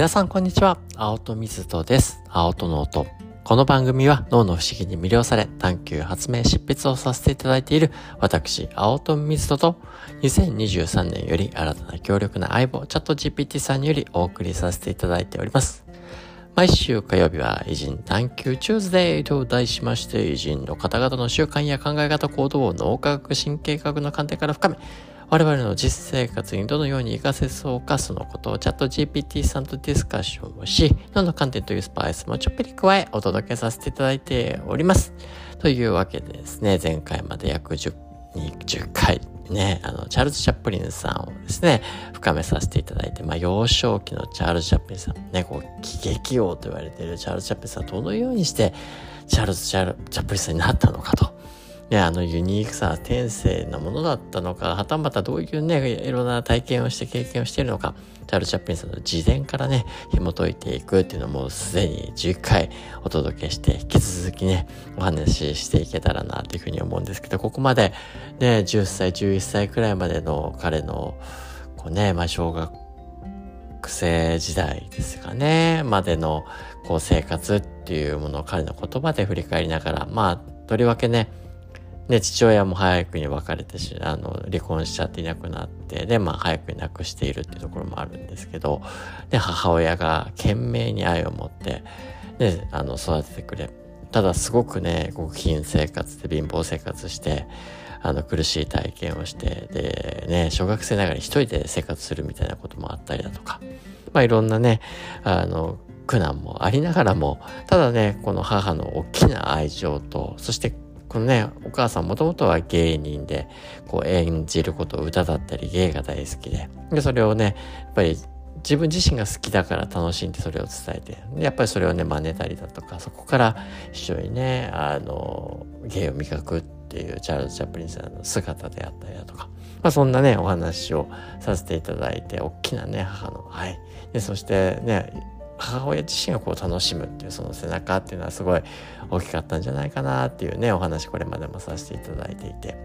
皆さんこんにちは。青戸水戸です。青戸の音。この番組は脳の不思議に魅了され探求発明執筆をさせていただいている私、青戸水戸と2023年より新たな強力な相棒チャット GPT さんによりお送りさせていただいております。毎週火曜日は偉人探求チューズデーと題しまして偉人の方々の習慣や考え方行動を脳科学神経科学の観点から深め我々の実生活にどのように活かせそうかそのことをチャット GPT さんとディスカッションをし脳の観点というスパイスもちょっぴり加えお届けさせていただいておりますというわけでですね前回まで約10 20回ね、あの、チャールズ・チャップリンさんをですね、深めさせていただいて、まあ、幼少期のチャールズ・チャップリンさん、ね、こう、喜劇王と言われているチャールズ・チャップリンさん、どのようにして、チャールズ・チャップリンさんになったのかと。ね、あのユニークさ、天性なものだったのか、はたまたどういうね、いろんな体験をして経験をしているのか、チャール・チャップリンさんの事前からね、紐解いていくっていうのもすでに11回お届けして、引き続きね、お話ししていけたらなというふうに思うんですけど、ここまでね、10歳、11歳くらいまでの彼の、こうね、まあ小学生時代ですかね、までのこう生活っていうものを彼の言葉で振り返りながら、まあ、とりわけね、で、父親も早くに別れてし、あの、離婚しちゃっていなくなって、で、まあ、早くに亡くしているっていうところもあるんですけど、で、母親が懸命に愛を持って、で、あの、育ててくれ。ただ、すごくね、極貧生活で貧乏生活して、あの、苦しい体験をして、で、ね、小学生ながら一人で生活するみたいなこともあったりだとか、まあ、いろんなね、あの、苦難もありながらも、ただね、この母の大きな愛情と、そしてこのね、お母さんもともとは芸人で、こう演じること歌だったり芸が大好きで、で、それをね、やっぱり自分自身が好きだから楽しんでそれを伝えて、やっぱりそれをね、真似たりだとか、そこから非常にね、あの、芸を磨くっていうチャールズ・チャップリンさんの姿であったりだとか、まあそんなね、お話をさせていただいて、大きなね、母の愛。で、そしてね、母親自身がこう楽しむっていうその背中っていうのはすごい大きかったんじゃないかなっていうねお話これまでもさせていただいていて。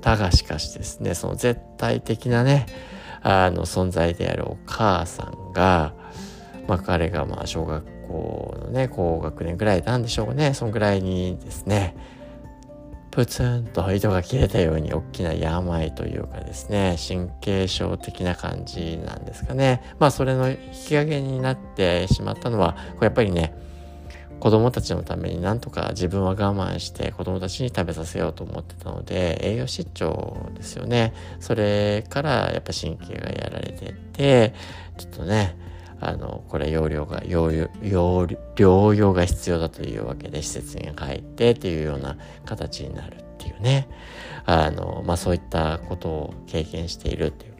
だがしかしですねその絶対的なねあの存在であるお母さんが、まあ、彼がまあ小学校のね高学年ぐらいなんでしょうね。そのぐらいにですねプツンと糸が切れたように大きな病というかですね、神経症的な感じなんですかね。まあそれの引き金になってしまったのは、これやっぱりね、子供たちのためになんとか自分は我慢して子供たちに食べさせようと思ってたので栄養失調ですよねそれからやっぱ神経がやられててちょっとねあの、これ容量が、容量、療養が必要だというわけで施設に入ってっていうような形になるっていうね。あの、まあ、そういったことを経験しているっていう、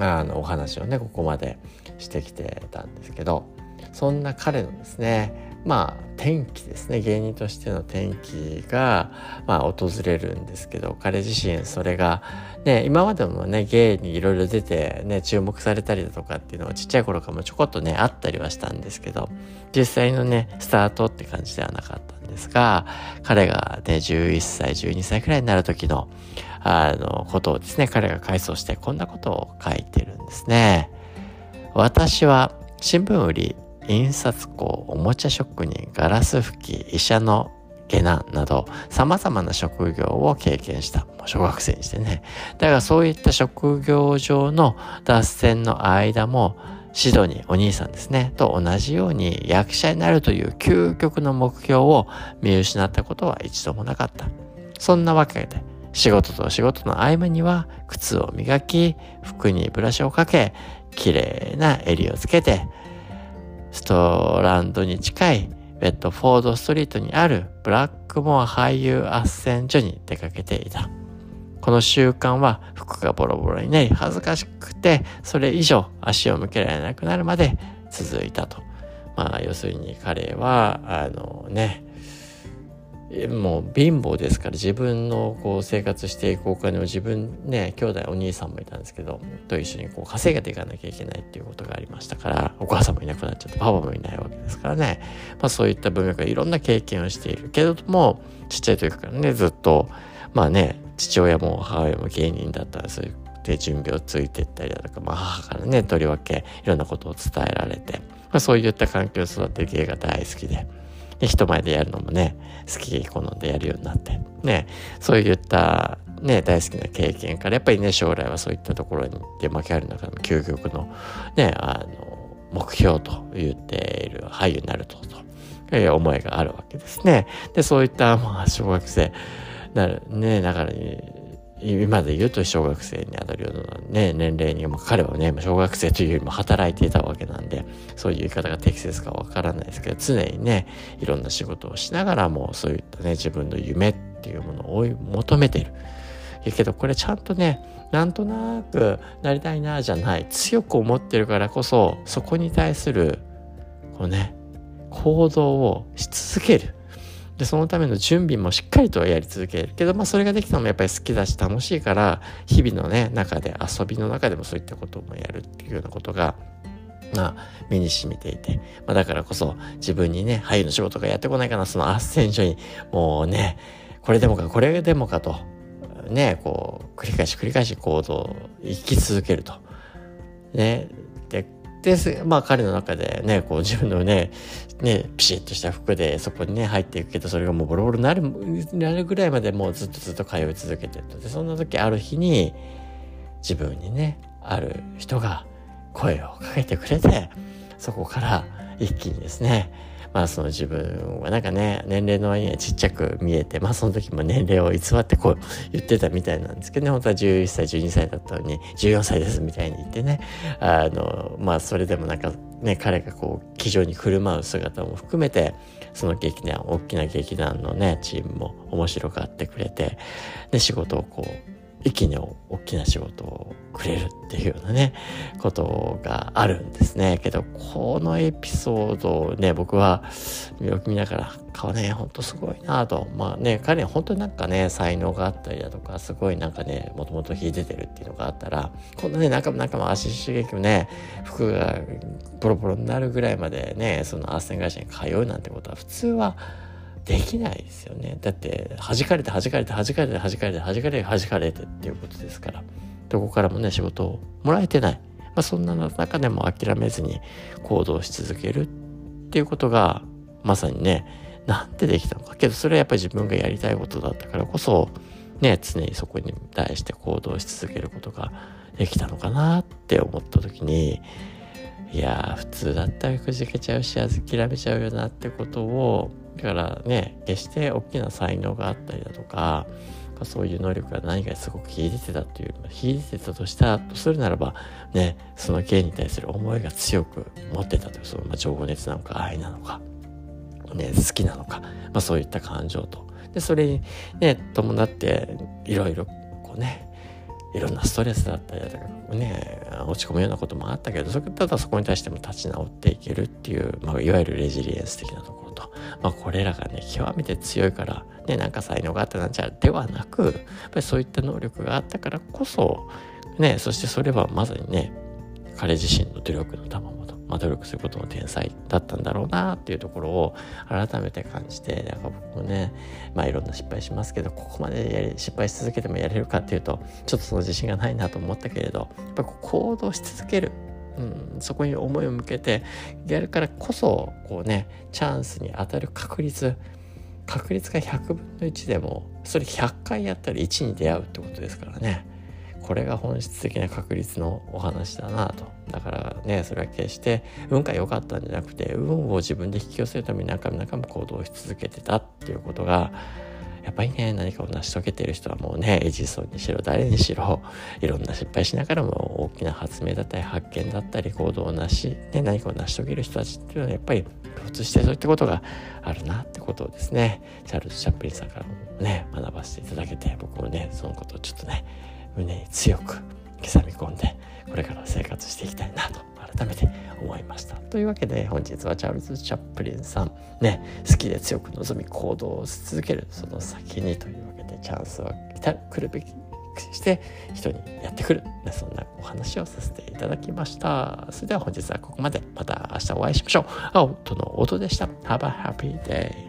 あの、お話をね、ここまでしてきてたんですけど、そんな彼のですね、まあ転機ですね芸人としての転機が、まあ、訪れるんですけど彼自身それが、ね、今までもね芸にいろいろ出て、ね、注目されたりだとかっていうのはちっちゃい頃からもちょこっとねあったりはしたんですけど実際のねスタートって感じではなかったんですが彼がね11歳12歳くらいになる時のあのことをですね彼が回想してこんなことを書いてるんですね。私は新聞売り印刷工、おもちゃ職人、ガラス拭き、医者の下男など様々な職業を経験したもう。小学生にしてね。だからそういった職業上の脱線の間もシドニー、お兄さんですね、と同じように役者になるという究極の目標を見失ったことは一度もなかった。そんなわけで、仕事と仕事の合間には靴を磨き、服にブラシをかけ、綺麗な襟をつけて、ストランドに近いベッドフォードストリートにあるブラックモア俳優斡旋所に出かけていた。この習慣は服がボロボロになり恥ずかしくてそれ以上足を向けられなくなるまで続いたと。まあ要するに彼はあのねもう貧乏ですから自分のこう生活していくお金を自分ね兄弟お兄さんもいたんですけどと一緒にこう稼げていかなきゃいけないっていうことがありましたからお母さんもいなくなっちゃってパパもいないわけですからね、まあ、そういった文脈でいろんな経験をしているけれどもちっちゃい時からねずっとまあね父親も母親も芸人だったらそういうで準備をついていったりだとか、まあ、母からねとりわけいろんなことを伝えられて、まあ、そういった環境を育て芸が大好きで。で人前でやるのもね好き好んでやるようになって。ねそういったね大好きな経験からやっぱりね将来はそういったところに出巻きある中でも究極のねあの目標と言っている俳優になると。という思いがあるわけですね。でそういったまあ小学生なるねだから今で言うと小学生にあたるようなね、年齢に、まあ、彼はね、小学生というよりも働いていたわけなんで、そういう言い方が適切かわからないですけど、常にね、いろんな仕事をしながらも、そういったね、自分の夢っていうものを追い求めている。けど、これちゃんとね、なんとなくなりたいなじゃない、強く思ってるからこそ、そこに対する、こうね、行動をし続ける。でそのための準備もしっかりとやり続けるけど、まあ、それができたのもやっぱり好きだし楽しいから日々のね中で遊びの中でもそういったこともやるっていうようなことがまあ、身に染みていて、まあ、だからこそ自分にね俳優の仕事がやってこないかなその斡旋所にもうねこれでもかこれでもかとねこう繰り返し繰り返し行動を生き続けると。ね、で、まあ彼の中でね、こう自分のね、ね、ピシッとした服でそこにね、入っていくけど、それがもうボロボロになる、なるぐらいまでもうずっとずっと通い続けてると。で、そんな時ある日に、自分にね、ある人が声をかけてくれて、そこから一気にですね、まあその自分はなんかね、年齢の割にはちっちゃく見えて、まあその時も年齢を偽ってこう言ってたみたいなんですけどね、本当は11歳、12歳だったのに14歳ですみたいに言ってね、あの、まあそれでもなんかね、彼がこう、気丈に振る舞う姿も含めて、その劇団、大きな劇団のね、チームも面白がってくれて、で、仕事をこう、一気に大きな仕事をくれるっていうようなね、ことがあるんですね。けど、このエピソードをね、僕はよく見ながら、顔ね、ほんとすごいなと。まあね、彼に本当になんかね、才能があったりだとか、すごいなんかね、もともと弾いてるっていうのがあったら、こんなね、中も中も足刺激もね、服がボロボロになるぐらいまでね、その斡旋会社に通うなんてことは普通は、できないですよね。だって弾かれて弾かれて弾かれて弾かれて弾かれて弾かれてっていうことですから。どこからもね仕事をもらえてない。まあ、そんな中でも諦めずに行動し続けるっていうことがまさにねなんてできたのかけどそれはやっぱり自分がやりたいことだったからこそね常にそこに対して行動し続けることができたのかなって思った時にいや普通だったらくじけちゃうし諦めちゃうよなってことをだからね決して大きな才能があったりだとかそういう能力が何かすごく秀でてたという秀でてたとしたとするならばねその芸に対する思いが強く持ってたというその、まあ、情熱なのか愛なのか、ね、好きなのか、まあ、そういった感情と。でそれにね伴っていろいろこうねいろんなストレスだったりとかね落ち込むようなこともあったけどそただそこに対しても立ち直っていけるっていう、まあ、いわゆるレジリエンス的なところと、まあ、これらがね極めて強いからねなんか才能があったなんちゃではなくやっぱりそういった能力があったからこそねそしてそれはまさにね彼自身の努力の賜物まあ、努力することの天才だったんだろうなっていうところを改めて感じてなんか僕もねまあいろんな失敗しますけどここまでやり失敗し続けてもやれるかっていうとちょっとその自信がないなと思ったけれどやっぱ行動し続けるうん、そこに思いを向けてやるからこそこうねチャンスに当たる確率確率が100分の1でもそれ100回やったら1に出会うってことですからね。これが本質的な確率のお話だなと。だからねそれは決して運が良かったんじゃなくて運を自分で引き寄せるために何回も何回も行動し続けてたっていうことがやっぱりね何かを成し遂げてる人はもうねエジソンにしろ誰にしろ いろんな失敗しながらも大きな発明だったり発見だったり行動をなし、ね、何かを成し遂げる人たちっていうのはやっぱり共通してそういったことがあるなってことをですねチャールズ・チャップリンさんからもね学ばせていただけて僕もねそのことをちょっとね胸に強く刻み込んでこれから生活していきたいなと改めて思いました。というわけで本日はチャールズ・チャップリンさん。ね好きで強く望み行動をし続けるその先にというわけでチャンスは来るべきして人にやってくる、ね、そんなお話をさせていただきました。それでは本日はここまで。また明日お会いしましょう。青との音でした。Have a happy day